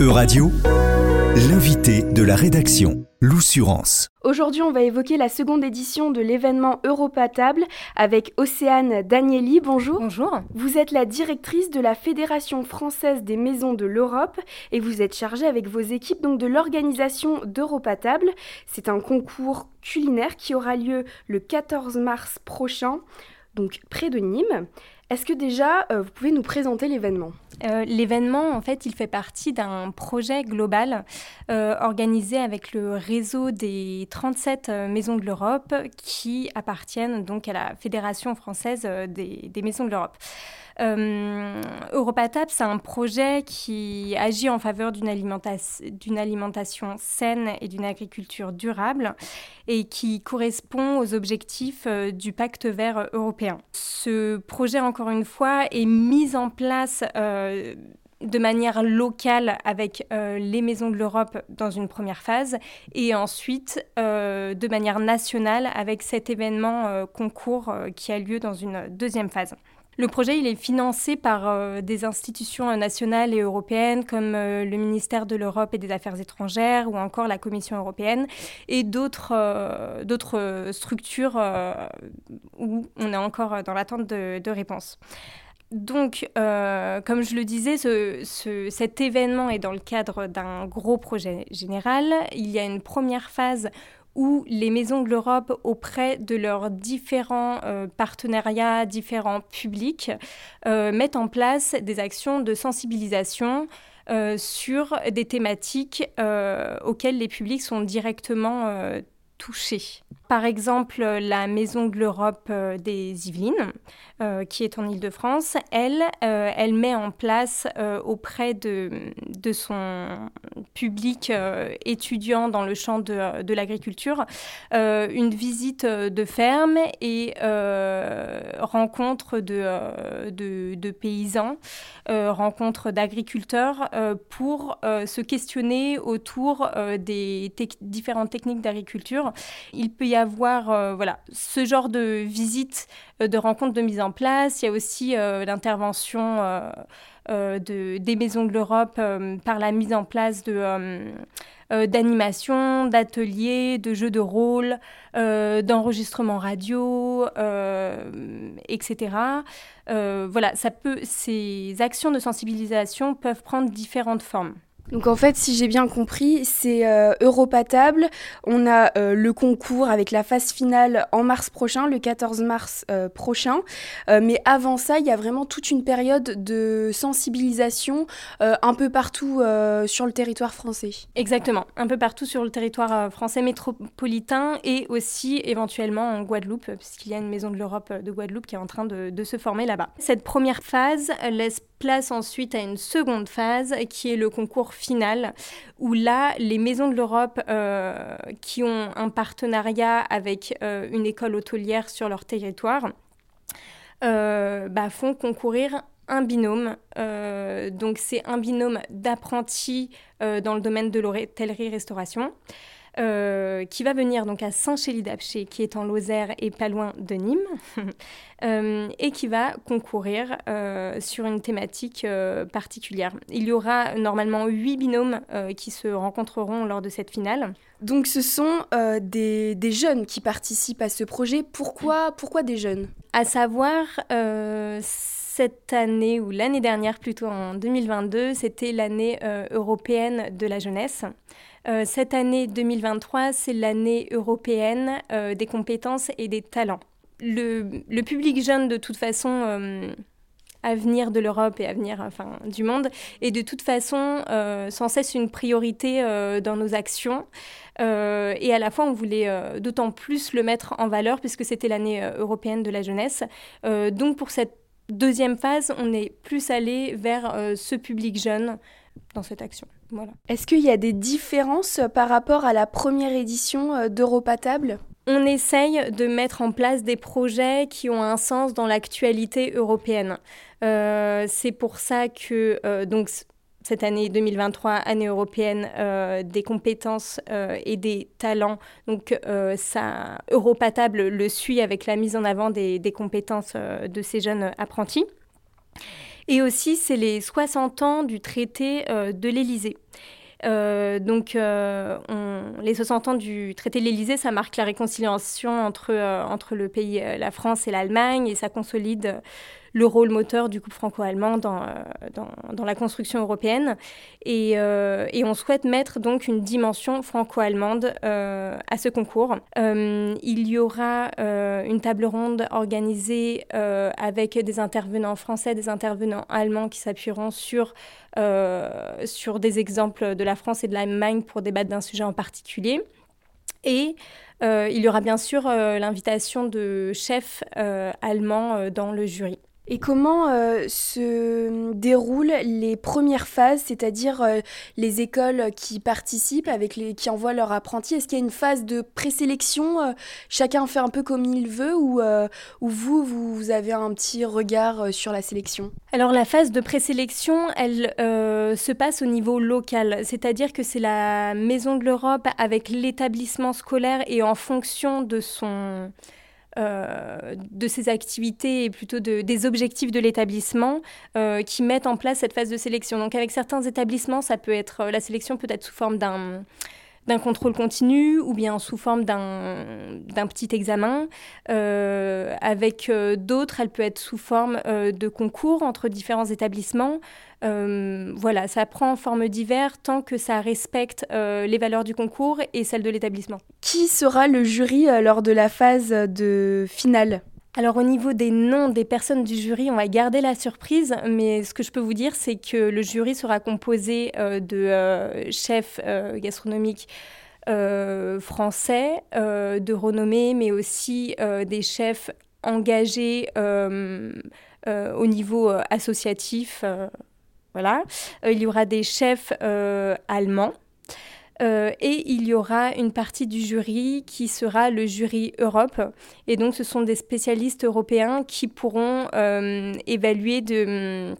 Euradio, l'invité de la rédaction, l'Oussurance. Aujourd'hui, on va évoquer la seconde édition de l'événement Europa Table avec Océane Danieli. Bonjour. Bonjour. Vous êtes la directrice de la Fédération française des maisons de l'Europe et vous êtes chargée avec vos équipes donc de l'organisation d'Europa Table. C'est un concours culinaire qui aura lieu le 14 mars prochain, donc près de Nîmes. Est-ce que déjà euh, vous pouvez nous présenter l'événement? Euh, L'événement, en fait, il fait partie d'un projet global euh, organisé avec le réseau des 37 maisons de l'Europe qui appartiennent donc à la Fédération française des, des maisons de l'Europe. Euh, EuropaTap, c'est un projet qui agit en faveur d'une alimentation saine et d'une agriculture durable et qui correspond aux objectifs euh, du pacte vert européen. Ce projet, encore une fois, est mis en place euh, de manière locale avec les maisons de l'Europe dans une première phase et ensuite de manière nationale avec cet événement concours qui a lieu dans une deuxième phase. Le projet il est financé par euh, des institutions nationales et européennes comme euh, le ministère de l'Europe et des Affaires étrangères ou encore la Commission européenne et d'autres euh, structures où on est encore dans l'attente de, de réponses. Donc, comme je le disais, cet événement est dans le cadre d'un gros projet général. Il y a une première phase où les maisons de l'Europe, auprès de leurs différents euh, partenariats, différents publics, euh, mettent en place des actions de sensibilisation euh, sur des thématiques auxquelles les publics sont directement touchés. Par exemple, la Maison de l'Europe des Yvelines euh, qui est en Ile-de-France, elle, euh, elle met en place euh, auprès de, de son public étudiant dans le champ de, de l'agriculture une visite de ferme et rencontre de, de, de paysans, rencontre d'agriculteurs pour se questionner autour des différentes techniques d'agriculture. Il peut y avoir voilà, ce genre de visite, de rencontre de mise en place. Il y a aussi euh, l'intervention euh, euh, de, des maisons de l'Europe par la mise en place de d'animation, d'ateliers, de jeux de rôle, d'enregistrement radio, etc. voilà, ça peut, ces actions de sensibilisation peuvent prendre différentes formes. Donc en fait, si j'ai bien compris, c'est euh, Europatable. On a euh, le concours avec la phase finale en mars prochain, le 14 mars euh, prochain. mais avant ça, il y a vraiment toute une période de sensibilisation un peu partout sur le territoire français. Exactement, un peu partout sur le territoire français métropolitain et aussi éventuellement en Guadeloupe, puisqu'il y a une maison de l'Europe de Guadeloupe qui est en train de, de se former là-bas. Cette première phase laisse place ensuite à une seconde phase qui est le concours final, où là, les maisons de l'Europe euh, qui ont un partenariat avec euh, une école hôtelière sur leur territoire euh, bah, font concourir un binôme. donc c'est un binôme d'apprentis dans le domaine de l'hôtellerie-restauration. Euh, qui va venir donc à Saint-Chély-d'Apcher, qui est en Lozère et pas loin de Nîmes, euh, et qui va concourir euh, sur une thématique particulière. Il y aura normalement huit binômes qui se rencontreront lors de cette finale. Donc ce sont des, des, jeunes qui participent à ce projet. Pourquoi, pourquoi des jeunes? À savoir, cette année, ou l'année dernière plutôt en 2022, c'était l'année européenne de la jeunesse. Euh, cette année 2023, c'est l'année européenne euh, des compétences et des talents. Le, public jeune, de toute façon, euh, à venir de l'Europe et à venir enfin, du monde, est de toute façon sans cesse une priorité dans nos actions. et à la fois, on voulait d'autant plus le mettre en valeur puisque c'était l'année européenne de la jeunesse. donc pour cette deuxième phase, on est plus allé vers ce public jeune dans cette action. Voilà. Est-ce qu'il y a des différences par rapport à la première édition euh, d'Europatable? On essaye de mettre en place des projets qui ont un sens dans l'actualité européenne. Euh, c'est pour ça que euh, donc cette année 2023, année européenne des compétences et des talents. Donc, ça, Europatable le suit avec la mise en avant des compétences de ces jeunes apprentis. Et aussi, c'est les 60 ans du traité de l'Élysée. Euh, donc, euh, les 60 ans du traité de l'Élysée, ça marque la réconciliation entre, euh, entre le pays, la France et l'Allemagne, et ça consolide le rôle moteur du couple franco-allemand dans, dans, la construction européenne. Et, et, on souhaite mettre donc une dimension franco-allemande à ce concours. il y aura une table ronde organisée avec des intervenants français, des intervenants allemands qui s'appuieront sur sur des exemples de la France et de l'Allemagne pour débattre d'un sujet en particulier. Et euh, il y aura bien sûr euh, l'invitation de chefs allemands dans le jury. Et comment euh, se déroulent les premières phases, c'est-à-dire euh, les écoles qui participent, avec qui envoient leurs apprentis? Est-ce qu'il y a une phase de présélection euh, Chacun fait un peu comme il veut ou vous, vous, avez un petit regard sur la sélection? Alors la phase de présélection, elle se passe au niveau local, c'est-à-dire que c'est la Maison de l'Europe avec l'établissement scolaire et en fonction de son euh, de ces activités et plutôt des objectifs de l'établissement euh, qui mettent en place cette phase de sélection. Donc avec certains établissements, ça peut être la sélection peut être sous forme d'un d'un contrôle continu ou bien sous forme d'un petit examen. Euh, avec euh, d'autres, elle peut être sous forme euh, de concours entre différents établissements. voilà, ça prend forme divers tant que ça respecte les valeurs du concours et celles de l'établissement. Qui sera le jury lors de la phase de finale? Alors au niveau des noms des personnes du jury, on va garder la surprise, mais ce que je peux vous dire, c'est que le jury sera composé euh, de euh, chefs euh, gastronomiques français de renommée, mais aussi des chefs engagés au niveau associatif. voilà. il y aura des chefs allemands euh, et il y aura une partie du jury qui sera le jury Europe. Et donc, ce sont des spécialistes européens qui pourront euh, évaluer de,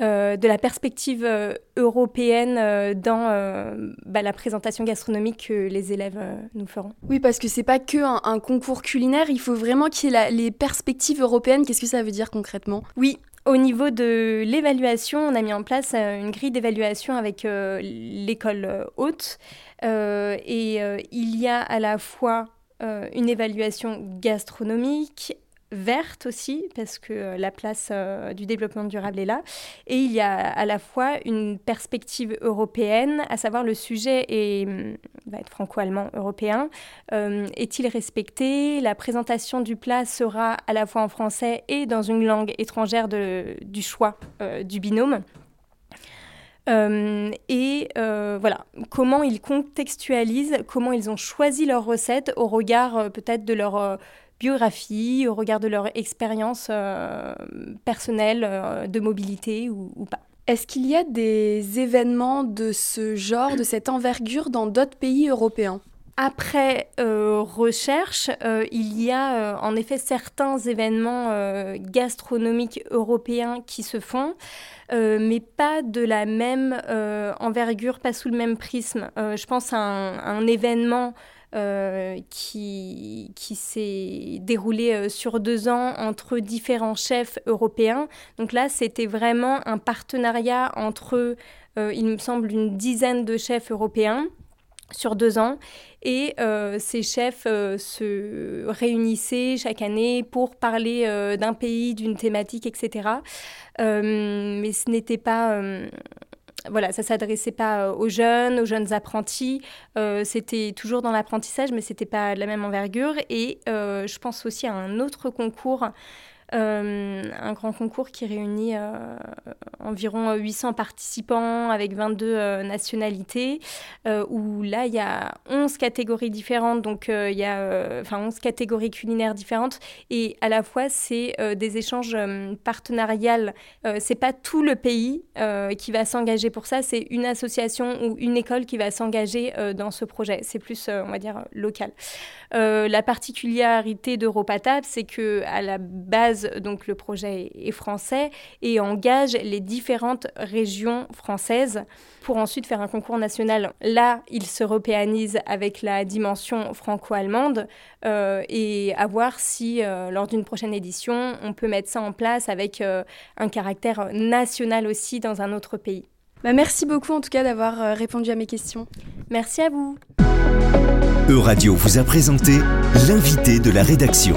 euh, de la perspective européenne dans bah, la présentation gastronomique que les élèves nous feront. Oui, parce que c'est pas que un, concours culinaire, il faut vraiment qu'il y ait les perspectives européennes. Qu'est-ce que ça veut dire concrètement? Oui, au niveau de l'évaluation, on a mis en place euh, une grille d'évaluation avec euh, l'école euh, haute. et il y a à la fois une évaluation gastronomique, verte aussi, parce que euh, la place euh, du développement durable est là. Et il y a à la fois une perspective européenne, à savoir le sujet est, mm, va être franco-allemand européen. Euh, est-il respecté? La présentation du plat sera à la fois en français et dans une langue étrangère de, du choix du binôme. et voilà, comment ils contextualisent, comment ils ont choisi leur recette au regard peut-être de leur biographie, au regard de leur expérience euh, personnelle euh, de mobilité ou, pas. Est-ce qu'il y a des événements de ce genre, de cette envergure dans d'autres pays européens? Après euh, recherche, il y a en effet certains événements gastronomiques européens qui se font, mais pas de la même envergure, pas sous le même prisme. je pense à un événement qui, qui s'est déroulé euh, sur deux ans entre différents chefs européens. Donc là, c'était vraiment un partenariat entre, euh, il me semble, une dizaine de chefs européens sur deux ans. Et ces chefs se réunissaient chaque année pour parler d'un pays, d'une thématique, etc. mais ce n'était pas voilà, ça s'adressait pas euh, aux jeunes, aux jeunes apprentis. Euh, c'était toujours dans l'apprentissage, mais c'était pas de la même envergure. Et euh, je pense aussi à un autre concours un grand concours qui réunit euh, environ 800 participants avec 22 euh, nationalités, où là, il y a 11 catégories différentes, donc il y a enfin 11 catégories culinaires différentes, et à la fois, c'est des échanges partenariales. c'est pas tout le pays qui va s'engager pour ça, c'est une association ou une école qui va s'engager dans ce projet. C'est plus, on va dire, local. la particularité d'Europatab, c'est que à la base base, donc le projet est français et engage les différentes régions françaises pour ensuite faire un concours national. Là, il se européanise avec la dimension franco-allemande euh, et à voir si, euh, lors d'une prochaine édition, on peut mettre ça en place avec euh, un caractère national aussi dans un autre pays. Bah, merci beaucoup en tout cas d'avoir répondu à mes questions. Merci à vous. Euradio vous a présenté l'invité de la rédaction.